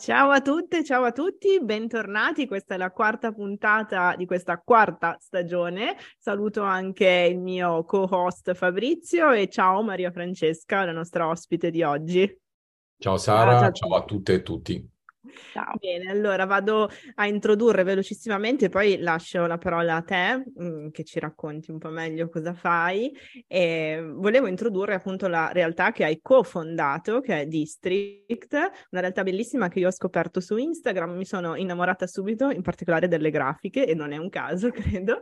Ciao a tutte, ciao a tutti, bentornati. Questa è la quarta puntata di questa quarta stagione. Saluto anche il mio co-host Fabrizio e ciao Maria Francesca, la nostra ospite di oggi. Ciao Sara, ciao, ciao, ciao a tutte e tutti. Ciao. Bene, allora vado a introdurre velocissimamente, poi lascio la parola a te mm, che ci racconti un po' meglio cosa fai. E volevo introdurre appunto la realtà che hai cofondato, che è District, una realtà bellissima che io ho scoperto su Instagram, mi sono innamorata subito, in particolare delle grafiche, e non è un caso, credo.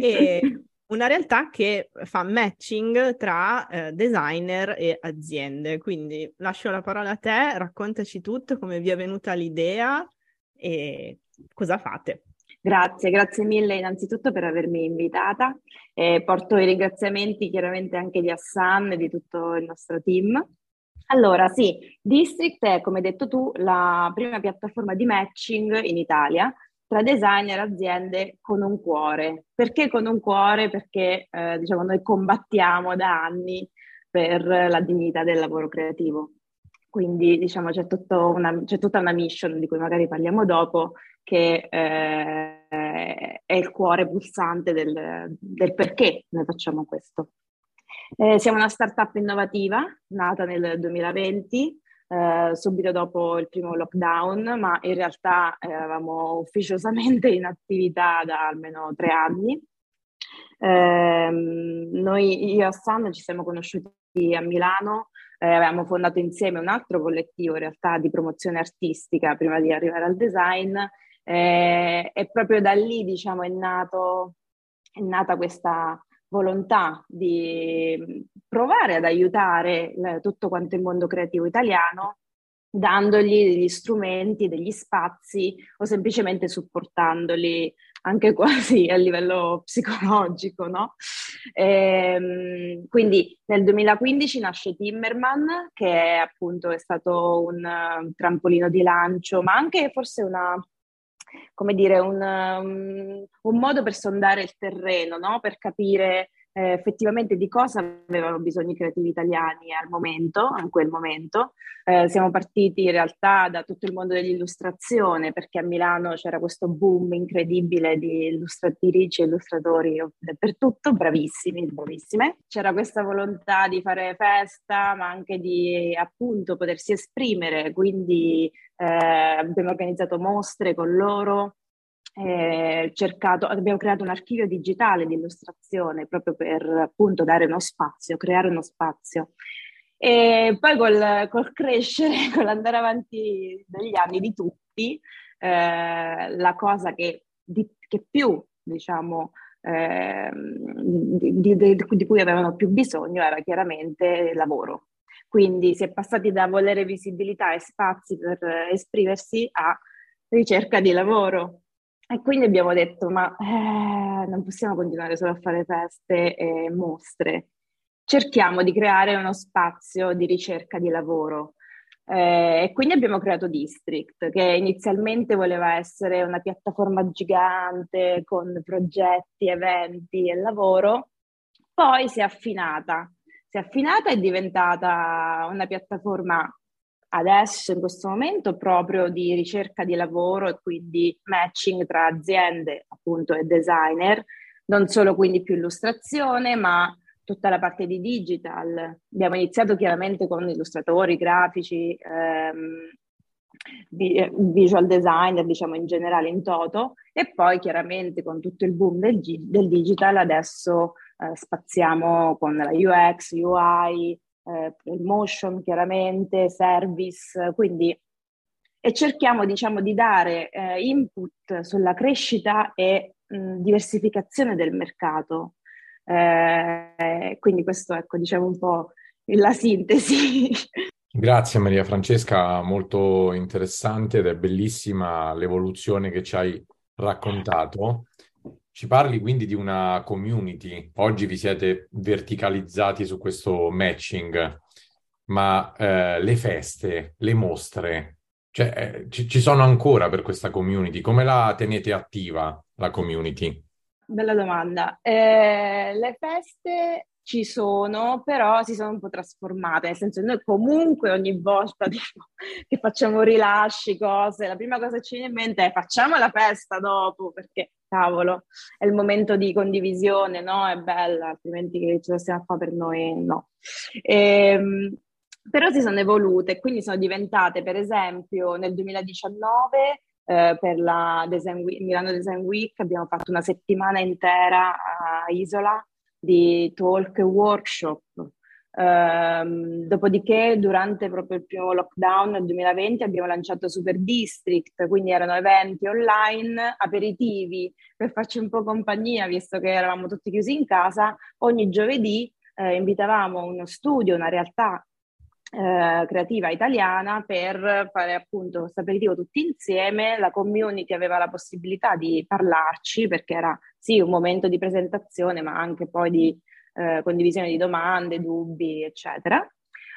E una realtà che fa matching tra eh, designer e aziende. Quindi lascio la parola a te, raccontaci tutto, come vi è venuta l'idea e cosa fate. Grazie, grazie mille innanzitutto per avermi invitata. Eh, porto i ringraziamenti chiaramente anche di Hassan e di tutto il nostro team. Allora, sì, District è, come hai detto tu, la prima piattaforma di matching in Italia tra designer e aziende con un cuore. Perché con un cuore? Perché eh, diciamo, noi combattiamo da anni per la dignità del lavoro creativo. Quindi diciamo, c'è, una, c'è tutta una mission di cui magari parliamo dopo, che eh, è il cuore pulsante del, del perché noi facciamo questo. Eh, siamo una startup innovativa nata nel 2020 eh, subito dopo il primo lockdown, ma in realtà eh, eravamo ufficiosamente in attività da almeno tre anni. Eh, noi, io e Hassan, ci siamo conosciuti a Milano, eh, avevamo fondato insieme un altro collettivo in realtà di promozione artistica prima di arrivare al design eh, e proprio da lì diciamo è, nato, è nata questa volontà di provare ad aiutare tutto quanto il mondo creativo italiano dandogli degli strumenti, degli spazi o semplicemente supportandoli anche quasi a livello psicologico, no? Ehm, quindi nel 2015 nasce Timmerman, che è appunto è stato un, un trampolino di lancio, ma anche forse una, come dire, un, um, un modo per sondare il terreno, no? per capire eh, effettivamente di cosa avevano bisogno i creativi italiani al momento, in quel momento. Eh, siamo partiti in realtà da tutto il mondo dell'illustrazione, perché a Milano c'era questo boom incredibile di illustratrici e illustratori dappertutto, bravissimi, bravissime. C'era questa volontà di fare festa, ma anche di appunto potersi esprimere, quindi eh, abbiamo organizzato mostre con loro eh, cercato, abbiamo creato un archivio digitale di illustrazione proprio per appunto dare uno spazio, creare uno spazio. E poi col, col crescere, con l'andare avanti degli anni di tutti, eh, la cosa che, di, che più, diciamo, eh, di, di, di, cui avevano più bisogno era chiaramente il lavoro. Quindi si è passati da volere visibilità e spazi per esprimersi a ricerca di lavoro. E quindi abbiamo detto, ma eh, non possiamo continuare solo a fare feste e mostre. Cerchiamo di creare uno spazio di ricerca di lavoro. Eh, e quindi abbiamo creato District, che inizialmente voleva essere una piattaforma gigante con progetti, eventi e lavoro, poi si è affinata. Si è affinata e è diventata una piattaforma adesso in questo momento proprio di ricerca di lavoro e quindi matching tra aziende appunto e designer, non solo quindi più illustrazione, ma tutta la parte di digital. Abbiamo iniziato chiaramente con illustratori, grafici, ehm, visual designer, diciamo in generale in toto, e poi chiaramente con tutto il boom del, del digital adesso eh, spaziamo con la UX, UI, eh, motion chiaramente, service, quindi e cerchiamo diciamo di dare eh, input sulla crescita e mh, diversificazione del mercato. Eh, quindi questo ecco diciamo un po' la sintesi. Grazie Maria Francesca, molto interessante ed è bellissima l'evoluzione che ci hai raccontato. Ci parli quindi di una community. Oggi vi siete verticalizzati su questo matching, ma eh, le feste, le mostre, cioè, eh, ci, ci sono ancora per questa community? Come la tenete attiva, la community? Bella domanda. Eh, le feste ci sono, però si sono un po' trasformate, nel senso che noi comunque ogni volta tipo, che facciamo rilasci, cose, la prima cosa che ci viene in mente è facciamo la festa dopo, perché cavolo, è il momento di condivisione, no? È bella, altrimenti che ce lo stiamo a per noi, no. Ehm, però si sono evolute, quindi sono diventate, per esempio, nel 2019 eh, per la Design Week, Milano Design Week abbiamo fatto una settimana intera a Isola di talk e workshop. Um, dopodiché, durante proprio il primo lockdown nel 2020, abbiamo lanciato Super District, quindi erano eventi online, aperitivi per farci un po' compagnia, visto che eravamo tutti chiusi in casa. Ogni giovedì eh, invitavamo uno studio, una realtà eh, creativa italiana per fare appunto questo aperitivo tutti insieme. La community aveva la possibilità di parlarci perché era sì un momento di presentazione, ma anche poi di eh, condivisione di domande, dubbi, eccetera.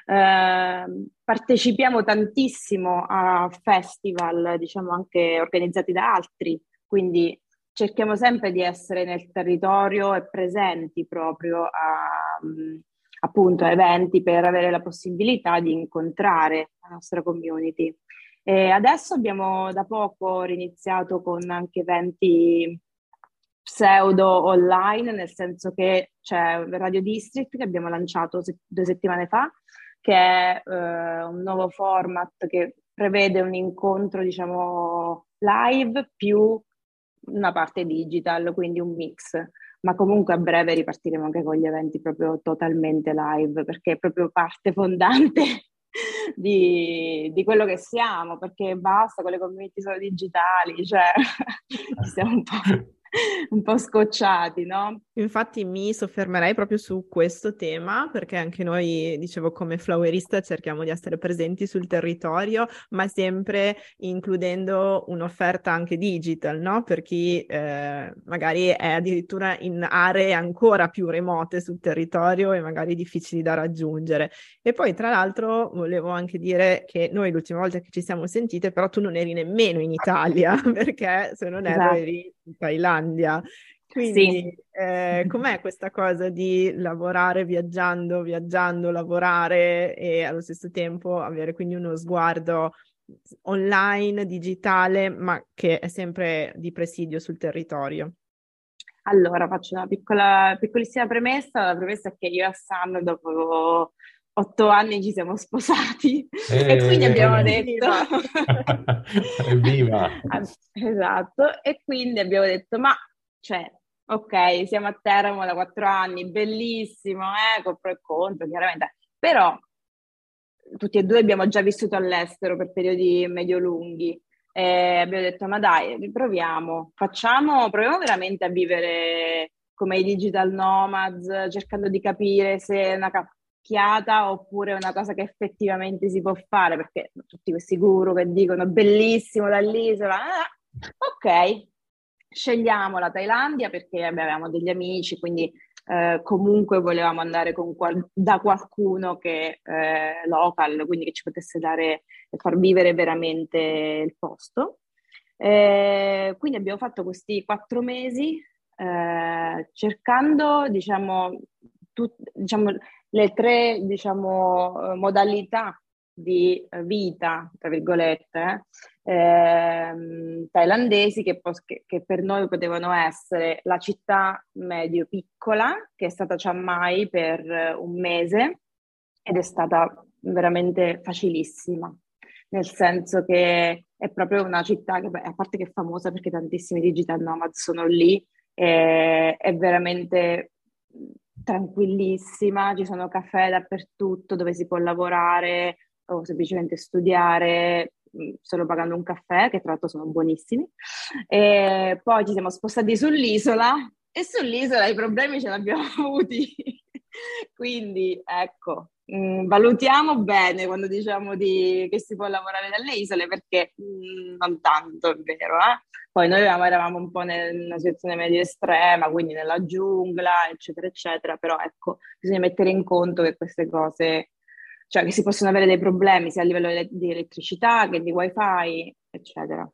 Eh, partecipiamo tantissimo a festival, diciamo anche organizzati da altri, quindi cerchiamo sempre di essere nel territorio e presenti proprio a, appunto eventi per avere la possibilità di incontrare la nostra community. E adesso abbiamo da poco riniziato con anche eventi pseudo online, nel senso che c'è Radio District che abbiamo lanciato se- due settimane fa, che è eh, un nuovo format che prevede un incontro, diciamo, live più una parte digital, quindi un mix. Ma comunque a breve ripartiremo anche con gli eventi proprio totalmente live, perché è proprio parte fondante di, di quello che siamo, perché basta con le community solo digitali, cioè siamo un po' un po' scocciati, no? Infatti mi soffermerei proprio su questo tema perché anche noi, dicevo, come flowerista cerchiamo di essere presenti sul territorio, ma sempre includendo un'offerta anche digital, no? Per chi eh, magari è addirittura in aree ancora più remote sul territorio e magari difficili da raggiungere. E poi, tra l'altro, volevo anche dire che noi l'ultima volta che ci siamo sentite, però tu non eri nemmeno in Italia, perché se non erro esatto. eri in Thailandia. Quindi sì. eh, com'è questa cosa di lavorare viaggiando, viaggiando, lavorare e allo stesso tempo avere quindi uno sguardo online, digitale, ma che è sempre di presidio sul territorio? Allora, faccio una piccola, piccolissima premessa. La premessa è che io e Sam, dopo otto anni, ci siamo sposati eh, e quindi abbiamo detto... Evviva! esatto, e quindi abbiamo detto, ma cioè, ok, siamo a Teramo da quattro anni, bellissimo, eh, col pro e contro, chiaramente, però tutti e due abbiamo già vissuto all'estero per periodi medio-lunghi. E abbiamo detto, ma dai, riproviamo, facciamo, proviamo veramente a vivere come i digital nomads, cercando di capire se è una cappiata oppure è una cosa che effettivamente si può fare, perché tutti questi guru che dicono bellissimo dall'isola, ah, ok, Scegliamo la Thailandia perché avevamo degli amici, quindi eh, comunque volevamo andare qual- da qualcuno che eh, local, quindi che ci potesse dare e far vivere veramente il posto. Eh, quindi abbiamo fatto questi quattro mesi eh, cercando, diciamo, tut- diciamo, le tre diciamo, modalità di vita, tra virgolette, eh, thailandesi che, pos- che, che, per noi potevano essere la città medio piccola, che è stata Chiang Mai per un mese ed è stata veramente facilissima, nel senso che è proprio una città che, a parte che è famosa perché tantissimi digital nomad sono lì, è, è veramente tranquillissima, ci sono caffè dappertutto dove si può lavorare, o semplicemente studiare, solo pagando un caffè, che tra l'altro sono buonissimi. E poi ci siamo spostati sull'isola e sull'isola i problemi ce li abbiamo avuti. Quindi ecco, mh, mm, valutiamo bene quando diciamo di, che si può lavorare dalle isole perché mh, mm, non tanto è vero. Eh? Poi noi eravamo un po' in una situazione medio estrema, quindi nella giungla, eccetera, eccetera, però ecco, bisogna mettere in conto che queste cose, cioè che si possono avere dei problemi sia a livello di elettricità che di wifi, eccetera.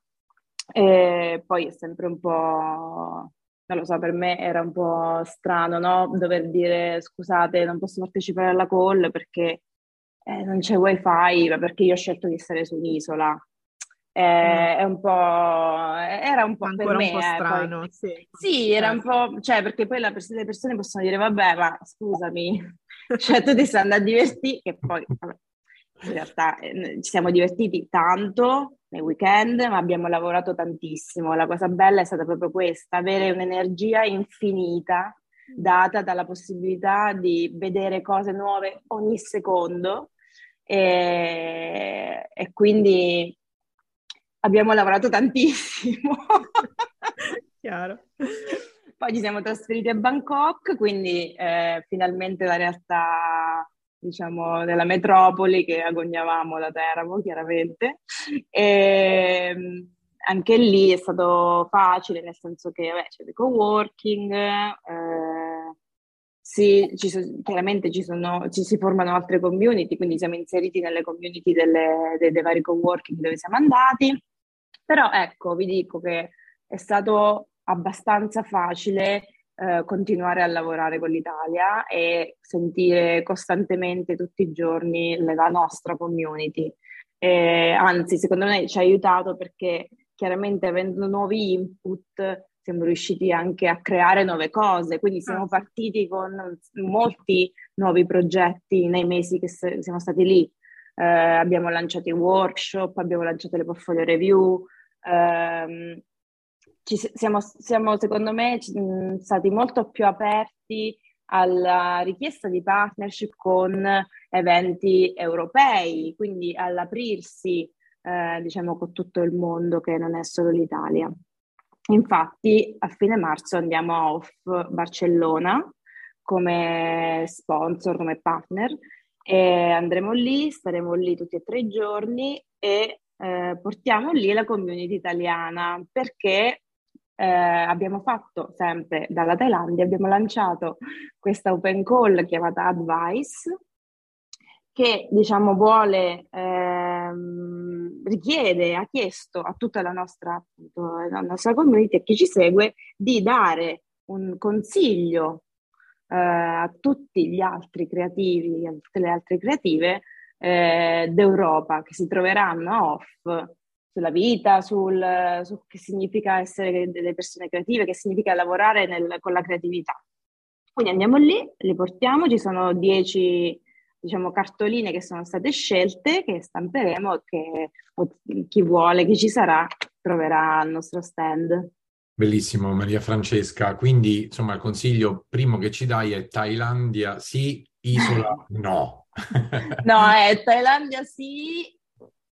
E poi è sempre un po' non lo so, per me era un po' strano, no? Dover dire scusate, non posso partecipare alla call perché eh, non c'è wifi, ma perché io ho scelto di stare su un'isola. Eh, mm. È un po', era un po' Ancora per me, un po' strano, eh, sì. sì. era un po', cioè perché poi la, le persone possono dire vabbè, ma scusami, cioè tu ti stai andando a divertire, che poi vabbè, in realtà eh, ci siamo divertiti tanto, nei weekend, ma abbiamo lavorato tantissimo. La cosa bella è stata proprio questa, avere un'energia infinita data dalla possibilità di vedere cose nuove ogni secondo e, e quindi abbiamo lavorato tantissimo. Chiaro. Poi ci siamo trasferiti a Bangkok, quindi eh, finalmente la realtà diciamo, della metropoli che agognavamo da Teramo, chiaramente. E, ehm, anche lì è stato facile, nel senso che vabbè, c'è il co-working, eh, sì, ci so, chiaramente ci, sono, ci, si formano altre community, quindi siamo inseriti nelle community delle, dei, dei vari co-working dove siamo andati, però ecco, vi dico che è stato abbastanza facile eh, continuare a lavorare con l'Italia e sentire costantemente tutti i giorni la nostra community. Eh, anzi, secondo me ci ha aiutato perché chiaramente avendo nuovi input siamo riusciti anche a creare nuove cose, quindi siamo certo. partiti con molti nuovi progetti nei mesi che siamo stati lì. Eh, abbiamo lanciato i workshop, abbiamo lanciato le portfolio review, ehm, ci siamo, siamo, secondo me, stati molto più aperti alla richiesta di partnership con eventi europei, quindi all'aprirsi, eh, diciamo, con tutto il mondo che non è solo l'Italia. Infatti, a fine marzo andiamo Off Barcellona come sponsor, come partner, e andremo lì, staremo lì tutti e tre i giorni e eh, portiamo lì la community italiana perché eh, abbiamo fatto sempre dalla Thailandia, abbiamo lanciato questa open call chiamata Advice, che diciamo vuole, ehm, richiede, ha chiesto a tutta la nostra, appunto, la nostra community e chi ci segue di dare un consiglio eh, a tutti gli altri creativi, a tutte le altre creative eh, d'Europa che si troveranno off sulla vita, sul, su che significa essere delle persone creative, che significa lavorare nel, con la creatività. Quindi andiamo lì, li portiamo, ci sono dieci diciamo, cartoline che sono state scelte, che stamperemo e che chi vuole, chi ci sarà, troverà al nostro stand. Bellissimo Maria Francesca, quindi insomma il consiglio primo che ci dai è Thailandia sì, isola no. no, è Thailandia sì,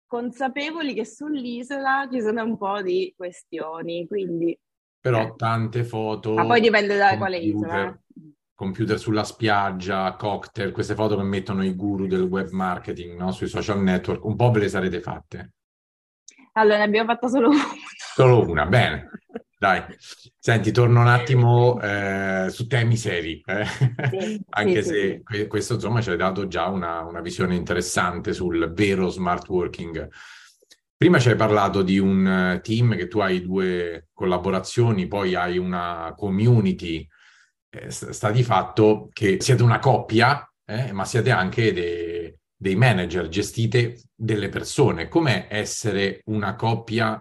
consapevoli che sull'isola ci sono un po' di questioni, quindi... Però eh. tante foto... Ma poi dipende da computer, quale isola. Eh. Computer sulla spiaggia, cocktail, queste foto che mettono i guru del web marketing no? sui social network, un po' ve le sarete fatte? Allora, ne abbiamo fatta solo una. Solo una, bene. Dai, senti, torno un attimo eh, su temi seri, eh? sì, anche sì, se sì. questo insomma ci hai dato già una, una, visione interessante sul vero smart working. Prima ci hai parlato di un eh, team che tu hai due collaborazioni, poi hai una community, eh, sta di fatto che siete una coppia, eh, ma siete anche de- dei manager, gestite delle persone. Com'è essere una coppia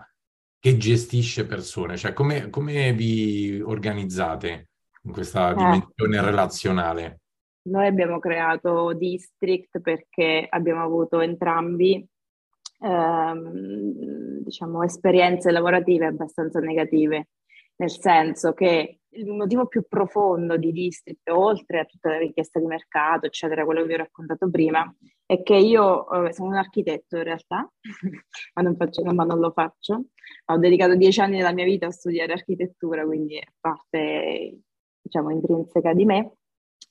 che gestisce persone? Cioè, come, come vi organizzate in questa eh. dimensione relazionale? Noi abbiamo creato District perché abbiamo avuto entrambi ehm, diciamo, esperienze lavorative abbastanza negative, nel senso che il motivo più profondo di District, oltre a tutta la richiesta di mercato, eccetera, quello che vi ho raccontato prima, è che io eh, sono un architetto in realtà, ma, non faccio, ma non lo faccio. Ho dedicato dieci anni della mia vita a studiare architettura, quindi è parte, diciamo, intrinseca di me.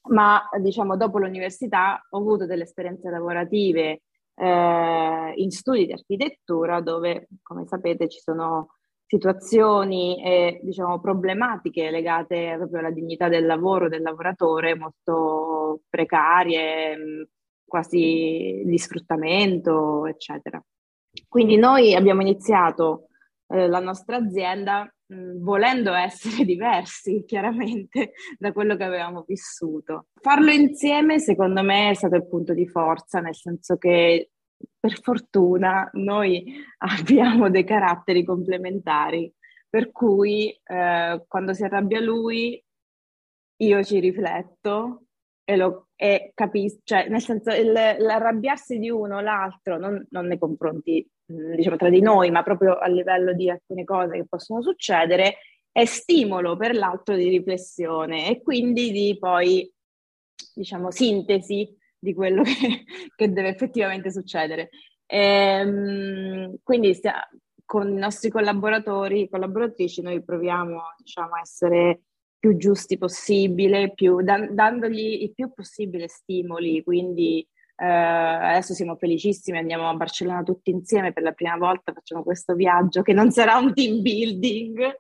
Ma, diciamo, dopo l'università ho avuto delle esperienze lavorative eh, in studi di architettura dove, come sapete, ci sono situazioni e diciamo, problematiche legate proprio alla dignità del lavoro, del lavoratore, molto precarie, quasi di sfruttamento, eccetera. Quindi noi abbiamo iniziato eh, la nostra azienda mh, volendo essere diversi, chiaramente, da quello che avevamo vissuto. Farlo insieme, secondo me, è stato il punto di forza, nel senso che per fortuna noi abbiamo dei caratteri complementari, per cui eh, quando si arrabbia lui io ci rifletto e, lo, e capisco, cioè nel senso il, l'arrabbiarsi di uno o l'altro, non, non nei confronti diciamo tra di noi, ma proprio a livello di alcune cose che possono succedere, è stimolo per l'altro di riflessione e quindi di poi, diciamo, sintesi di quello che, che deve effettivamente succedere. E, ehm, quindi stia, con i nostri collaboratori, collaboratrici, noi proviamo diciamo, a essere più giusti possibile, più, da, dandogli il più possibile stimoli, quindi eh, adesso siamo felicissimi, andiamo a Barcellona tutti insieme per la prima volta, facciamo questo viaggio che non sarà un team building,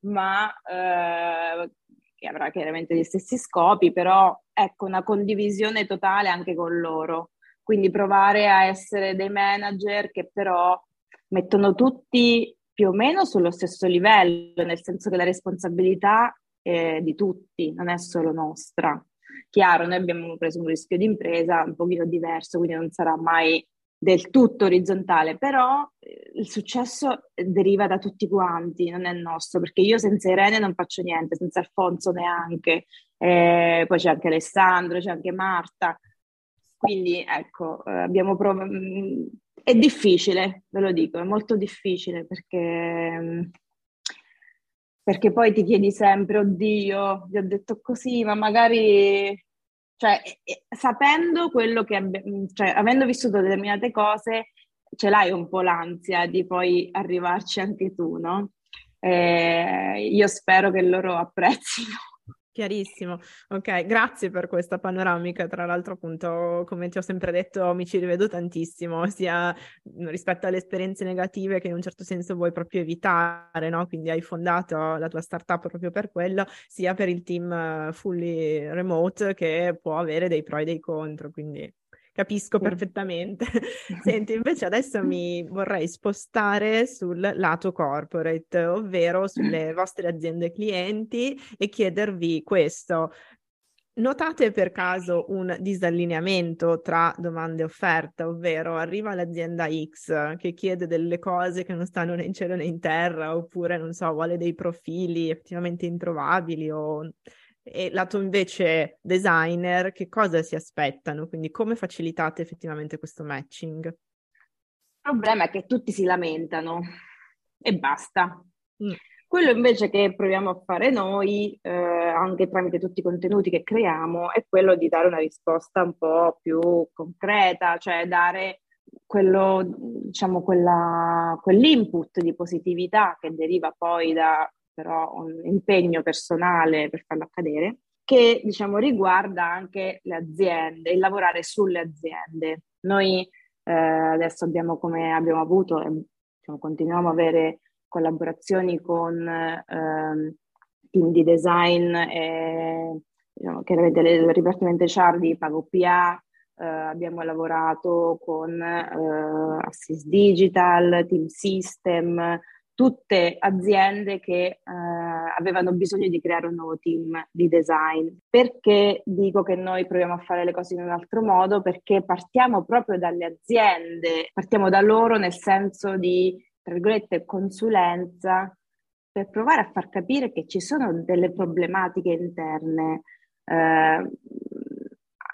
ma eh, che avrà chiaramente gli stessi scopi, però ecco una condivisione totale anche con loro. Quindi provare a essere dei manager che però mettono tutti più o meno sullo stesso livello, nel senso che la responsabilità è di tutti, non è solo nostra. Chiaro, noi abbiamo preso un rischio di impresa un pochino diverso, quindi non sarà mai del tutto orizzontale, però eh, il successo deriva da tutti quanti, non è nostro, perché io senza Irene non faccio niente, senza Alfonso neanche, eh, poi c'è anche Alessandro, c'è anche Marta, quindi ecco, eh, abbiamo provato, mm, è difficile, ve lo dico, è molto difficile perché, mm, perché poi ti chiedi sempre, oddio, vi ho detto così, ma magari cioè, sapendo quello che abbiamo, cioè, avendo vissuto determinate cose, ce l'hai un po' l'ansia di poi arrivarci anche tu, no? Eh, io spero che loro apprezzino Chiarissimo, ok, grazie per questa panoramica. Tra l'altro, appunto, come ti ho sempre detto, mi ci rivedo tantissimo, sia rispetto alle esperienze negative che in un certo senso vuoi proprio evitare, no? Quindi hai fondato la tua startup proprio per quello, sia per il team eh, fully remote che può avere dei pro e dei contro. Quindi capisco perfettamente. Senti, invece adesso mi vorrei spostare sul lato corporate, ovvero sulle vostre aziende clienti e chiedervi questo. Notate per caso un disallineamento tra domanda e offerta, ovvero arriva l'azienda X che chiede delle cose che non stanno né in cielo né in terra, oppure non so, vuole dei profili effettivamente introvabili o e lato invece designer, che cosa si aspettano? Quindi come facilitate effettivamente questo matching? Il problema è che tutti si lamentano e basta. Mm. Quello invece che proviamo a fare noi, eh, anche tramite tutti i contenuti che creiamo, è quello di dare una risposta un po' più concreta, cioè dare quello, diciamo, quella, quell'input di positività che deriva poi da però un impegno personale per farlo accadere, che diciamo riguarda anche le aziende, il lavorare sulle aziende. Noi eh, adesso abbiamo come abbiamo avuto e diciamo, continuiamo a avere collaborazioni con eh, team di design e diciamo, chiaramente il Ripartimento HR di Pago PA, eh, abbiamo lavorato con eh, Assist Digital, Team System, tutte aziende che eh, avevano bisogno di creare un nuovo team di design. Perché dico che noi proviamo a fare le cose in un altro modo? Perché partiamo proprio dalle aziende, partiamo da loro nel senso di, tra virgolette, consulenza per provare a far capire che ci sono delle problematiche interne eh,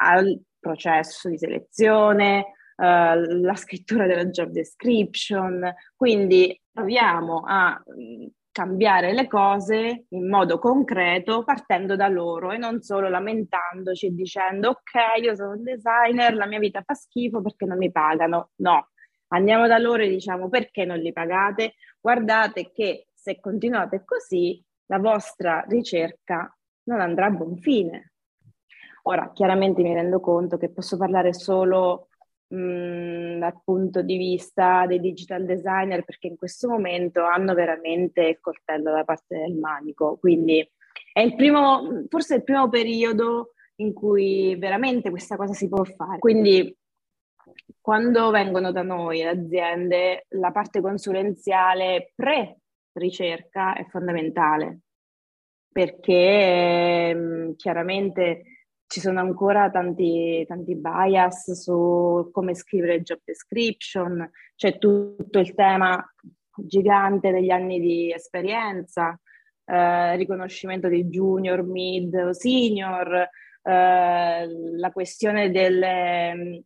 al processo di selezione, Uh, la scrittura della job description, quindi proviamo a mm, cambiare le cose in modo concreto partendo da loro e non solo lamentandoci e dicendo ok, io sono un designer, la mia vita fa schifo perché non mi pagano. No, andiamo da loro e diciamo perché non li pagate? Guardate che se continuate così la vostra ricerca non andrà a buon fine. Ora, chiaramente mi rendo conto che posso parlare solo mh, dal punto di vista dei digital designer perché in questo momento hanno veramente il coltello da parte del manico, quindi è il primo, forse il primo periodo in cui veramente questa cosa si può fare. Quindi quando vengono da noi le aziende, la parte consulenziale pre-ricerca è fondamentale perché ehm, chiaramente ci sono ancora tanti, tanti bias su come scrivere job description, c'è tutto il tema gigante degli anni di esperienza, eh, riconoscimento di junior, mid o senior, eh, la questione delle,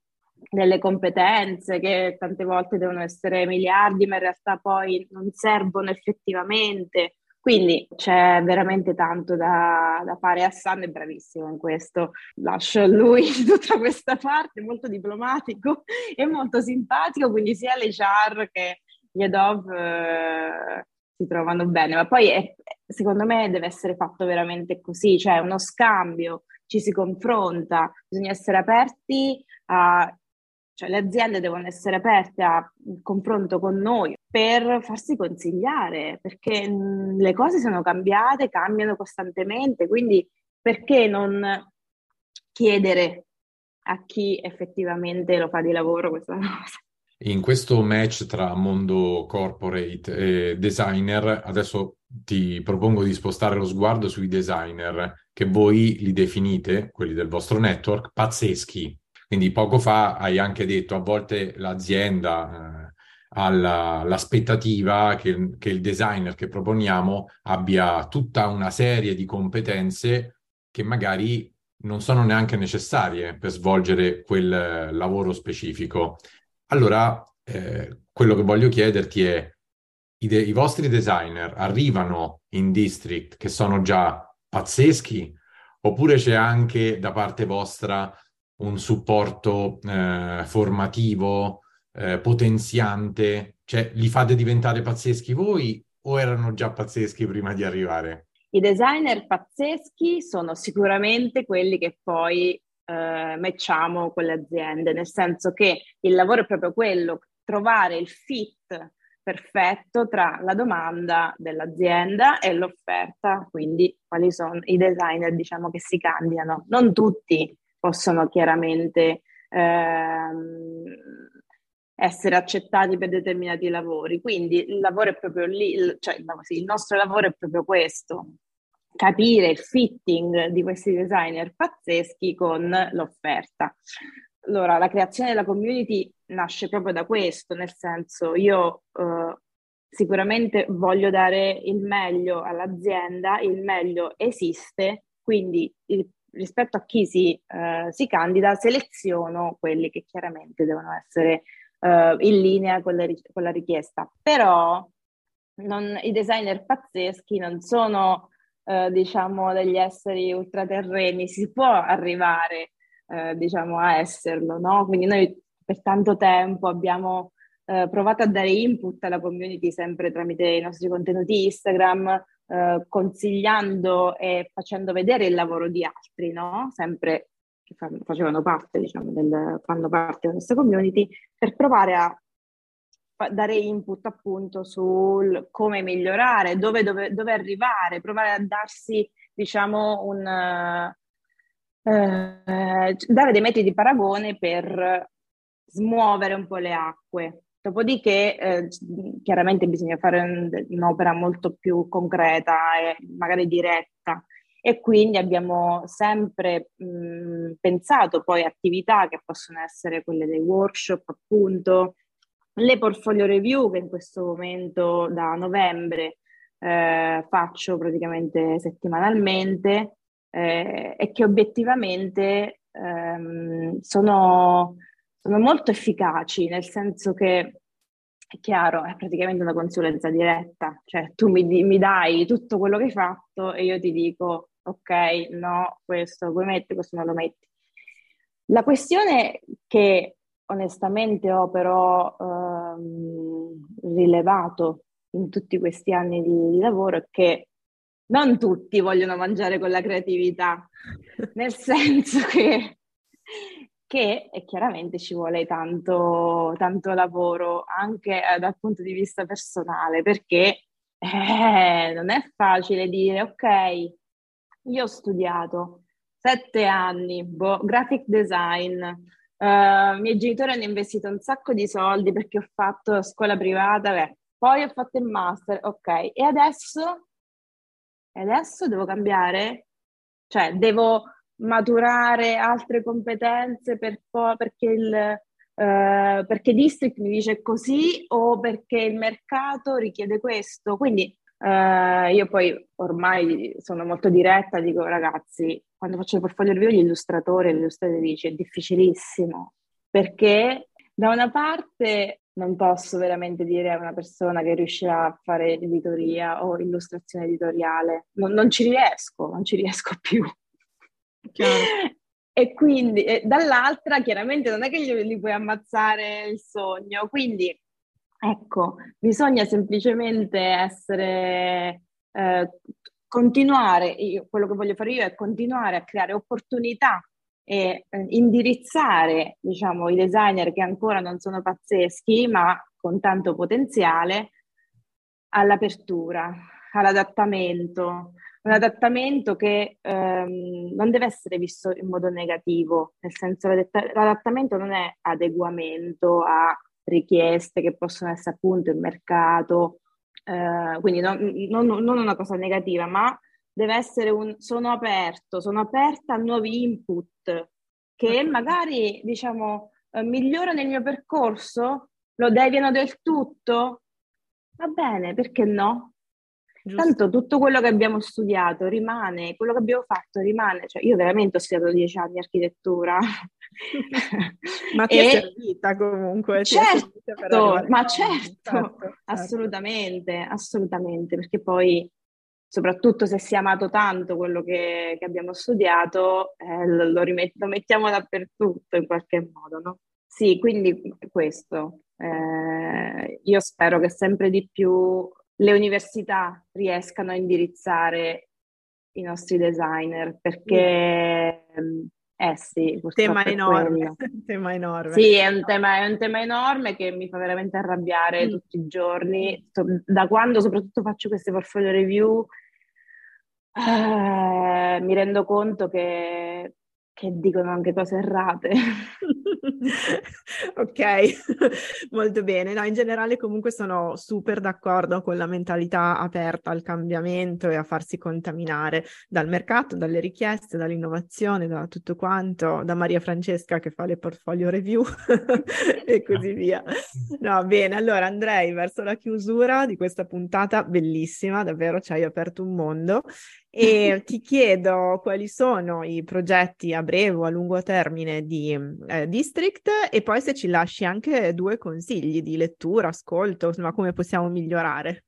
delle competenze che tante volte devono essere miliardi ma in realtà poi non servono effettivamente. Quindi c'è veramente tanto da, da fare. Hassan è bravissimo in questo, lascio a lui tutta questa parte, molto diplomatico e molto simpatico, quindi sia le char che gli Edov eh, si trovano bene, ma poi è, secondo me deve essere fatto veramente così, cioè uno scambio, ci si confronta, bisogna essere aperti a cioè le aziende devono essere aperte al confronto con noi per farsi consigliare, perché le cose sono cambiate, cambiano costantemente, quindi perché non chiedere a chi effettivamente lo fa di lavoro questa cosa? In questo match tra mondo corporate e designer, adesso ti propongo di spostare lo sguardo sui designer che voi li definite, quelli del vostro network, pazzeschi. Quindi poco fa hai anche detto a volte l'azienda eh, ha l'aspettativa che, che il designer che proponiamo abbia tutta una serie di competenze che magari non sono neanche necessarie per svolgere quel lavoro specifico. Allora, eh, quello che voglio chiederti è, i, de- i, vostri designer arrivano in district che sono già pazzeschi oppure c'è anche da parte vostra un supporto eh, formativo, eh, potenziante? Cioè, li fate diventare pazzeschi voi o erano già pazzeschi prima di arrivare? I designer pazzeschi sono sicuramente quelli che poi eh, matchiamo con le aziende, nel senso che il lavoro è proprio quello, trovare il fit perfetto tra la domanda dell'azienda e l'offerta, quindi quali sono i designer diciamo che si candidano. Non tutti possono chiaramente ehm, essere accettati per determinati lavori. Quindi il lavoro è proprio lì, cioè sì, il nostro lavoro è proprio questo, capire il fitting di questi designer pazzeschi con l'offerta. Allora, la creazione della community nasce proprio da questo, nel senso io eh, sicuramente voglio dare il meglio all'azienda, il meglio esiste, quindi il rispetto a chi si, eh, si, candida, seleziono quelli che chiaramente devono essere eh, in linea con, le, con, la richiesta. Però non, i designer pazzeschi non sono, eh, diciamo, degli esseri ultraterreni, si può arrivare, eh, diciamo, a esserlo, no? Quindi noi per tanto tempo abbiamo eh, provato a dare input alla community sempre tramite i nostri contenuti Instagram, eh, consigliando e facendo vedere il lavoro di altri, no? Sempre che facevano parte, diciamo, del, fanno parte della nostra community, per provare a dare input appunto sul come migliorare, dove, dove, dove arrivare, provare a darsi, diciamo, un... Eh, dare dei metodi di paragone per smuovere un po' le acque. Dopodiché, eh, chiaramente bisogna fare un, un'opera molto più concreta e magari diretta e quindi abbiamo sempre mh, pensato poi attività che possono essere quelle dei workshop, appunto, le portfolio review che in questo momento da novembre eh, faccio praticamente settimanalmente eh, e che obiettivamente ehm, sono sono molto efficaci, nel senso che è chiaro, è praticamente una consulenza diretta, cioè tu mi, mi, dai tutto quello che hai fatto e io ti dico ok, no, questo lo mettere, questo non lo metti. La questione che onestamente ho però ehm, rilevato in tutti questi anni di, di lavoro è che non tutti vogliono mangiare con la creatività, nel senso che, che chiaramente ci vuole tanto, tanto lavoro anche eh, dal punto di vista personale, perché eh, non è facile dire ok, io ho studiato sette anni, boh, graphic design, uh, i miei genitori hanno investito un sacco di soldi perché ho fatto scuola privata, beh, poi ho fatto il master, ok, e adesso, e adesso devo cambiare? Cioè, devo maturare altre competenze per po- perché il... Uh, perché District mi dice così o perché il mercato richiede questo. Quindi uh, io poi ormai sono molto diretta, dico ragazzi, quando faccio il portfolio review gli illustratori e le illustratrici è difficilissimo perché da una parte non posso veramente dire a una persona che riuscirà a fare editoria o illustrazione editoriale, non, non ci riesco, non ci riesco più. Chiaro. E quindi e dall'altra chiaramente non è che gli, gli puoi ammazzare il sogno, quindi ecco, bisogna semplicemente essere, eh, continuare, io, quello che voglio fare io è continuare a creare opportunità e eh, indirizzare diciamo, i designer che ancora non sono pazzeschi ma con tanto potenziale all'apertura, all'adattamento, un adattamento che ehm, non deve essere visto in modo negativo, nel senso che l'adattamento non è adeguamento a richieste che possono essere appunto il mercato, eh, quindi non, non, non una cosa negativa, ma deve essere un sono aperto, sono aperta a nuovi input che magari diciamo eh, migliorano il mio percorso, lo deviano del tutto, va bene, perché no? Giusto. Tanto tutto quello che abbiamo studiato rimane, quello che abbiamo fatto rimane, cioè io veramente ho studiato dieci anni architettura. ma ti e... è servita comunque? Certo, ma certo, certo, assolutamente, assolutamente, perché poi soprattutto se si è amato tanto quello che, che abbiamo studiato, eh, lo, lo, rimet- lo, mettiamo dappertutto in qualche modo, no? Sì, quindi questo. Eh, io spero che sempre di più le università riescano a indirizzare i nostri designer perché mm. Eh sì, tema enorme, tema enorme. Sì, è un tema, è un tema, enorme che mi fa veramente arrabbiare mm. tutti i giorni. Da quando soprattutto faccio queste portfolio review eh, mi rendo conto che, che dicono anche cose errate. ok, molto bene. No, in generale comunque sono super d'accordo con la mentalità aperta al cambiamento e a farsi contaminare dal mercato, dalle richieste, dall'innovazione, da tutto quanto, da Maria Francesca che fa le portfolio review e così via. No, bene, allora andrei verso la chiusura di questa puntata bellissima, davvero ci hai aperto un mondo e ti chiedo quali sono i progetti a breve o a lungo termine di eh, District e poi se ci lasci anche due consigli di lettura, ascolto, insomma come possiamo migliorare.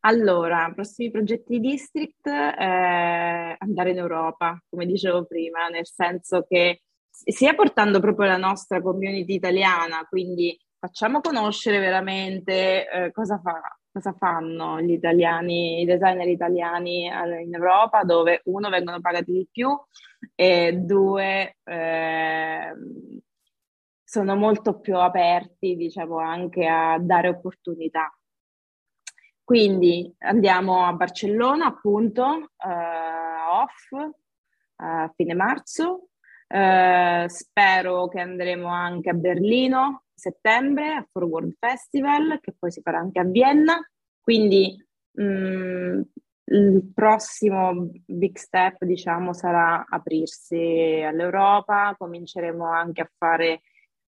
Allora, prossimi progetti di District, eh, andare in Europa, come dicevo prima, nel senso che sia portando proprio la nostra community italiana, quindi facciamo conoscere veramente eh, cosa fa cosa fanno gli italiani, i designer italiani in Europa, dove uno vengono pagati di più e due eh, sono molto più aperti, diciamo, anche a dare opportunità. Quindi andiamo a Barcellona, appunto, uh, off a fine marzo. Uh, spero che andremo anche a Berlino settembre a For World Festival, che poi si farà anche a Vienna. Quindi mh, mm, il prossimo big step, diciamo, sarà aprirsi all'Europa. Cominceremo anche a fare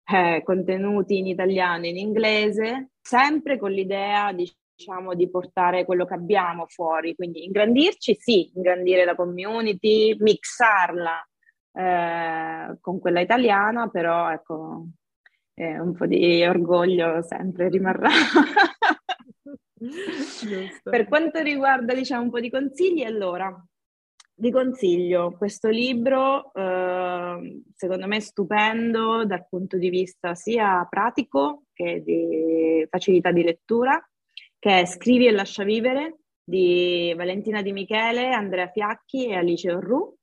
eh, contenuti in italiano e in inglese, sempre con l'idea di diciamo di portare quello che abbiamo fuori, quindi ingrandirci, sì, ingrandire la community, mixarla eh, con quella italiana, però ecco, eh, un po' di orgoglio sempre rimarrà. per quanto riguarda, diciamo, un po' di consigli, allora, vi consiglio questo libro, eh, secondo me stupendo dal punto di vista sia pratico che di facilità di lettura, che è Scrivi e lascia vivere di Valentina Di Michele, Andrea Fiacchi e Alice Orru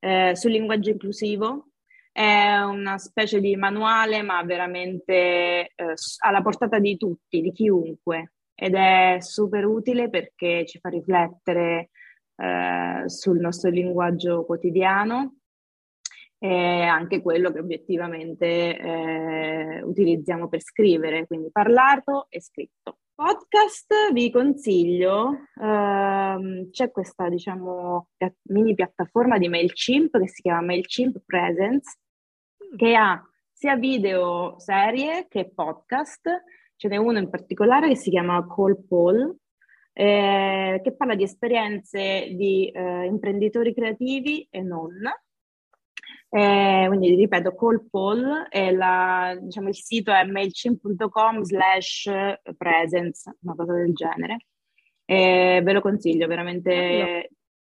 eh, sul linguaggio inclusivo. È una specie di manuale, ma veramente eh, alla portata di tutti, di chiunque, ed è super utile perché ci fa riflettere eh, sul nostro linguaggio quotidiano e anche quello che obiettivamente eh, utilizziamo per scrivere, quindi parlato e scritto. Podcast vi consiglio, ehm, c'è questa diciamo mini piattaforma di MailChimp che si chiama MailChimp Presence, mm. che ha sia video serie che podcast, ce n'è uno in particolare che si chiama Call Paul, eh, che parla di esperienze di eh, imprenditori creativi e non. Eh, quindi ripeto, Call e la, diciamo, il sito è mailchimp.com slash presence, una cosa del genere. ve lo consiglio, veramente,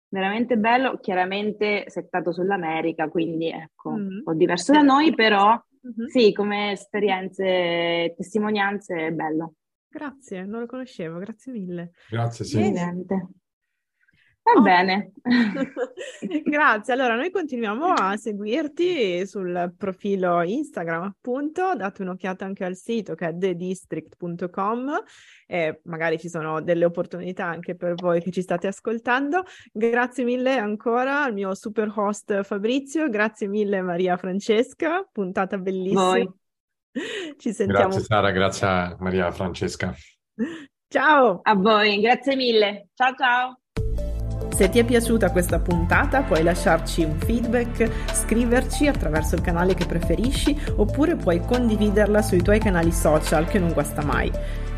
veramente bello, chiaramente settato sull'America, quindi ecco, mm. un po' diverso da noi, però mm-hmm. sì, come esperienze e testimonianze è bello. Grazie, non lo conoscevo, grazie mille. Grazie, sì. Niente. Va oh. bene. Grazie. Allora, noi continuiamo a seguirti sul profilo Instagram, appunto. Date un'occhiata anche al sito che è thedistrict.com e magari ci sono delle opportunità anche per voi che ci state ascoltando. Grazie mille ancora al mio super host Fabrizio. Grazie mille Maria Francesca. Puntata bellissima. Voi. Ci sentiamo. Grazie Sara, grazie Maria Francesca. Ciao. A voi, grazie mille. Ciao ciao. Se ti è piaciuta questa puntata puoi lasciarci un feedback, scriverci attraverso il canale che preferisci oppure puoi condividerla sui tuoi canali social che non guasta mai.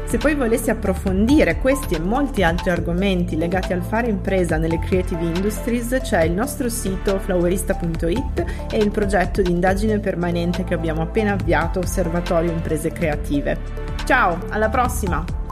Se poi volessi approfondire questi e molti altri argomenti legati al fare impresa nelle creative industries, c'è il nostro sito flowerista.it e il progetto di indagine permanente che abbiamo appena avviato, Osservatorio Imprese Creative. Ciao, alla prossima!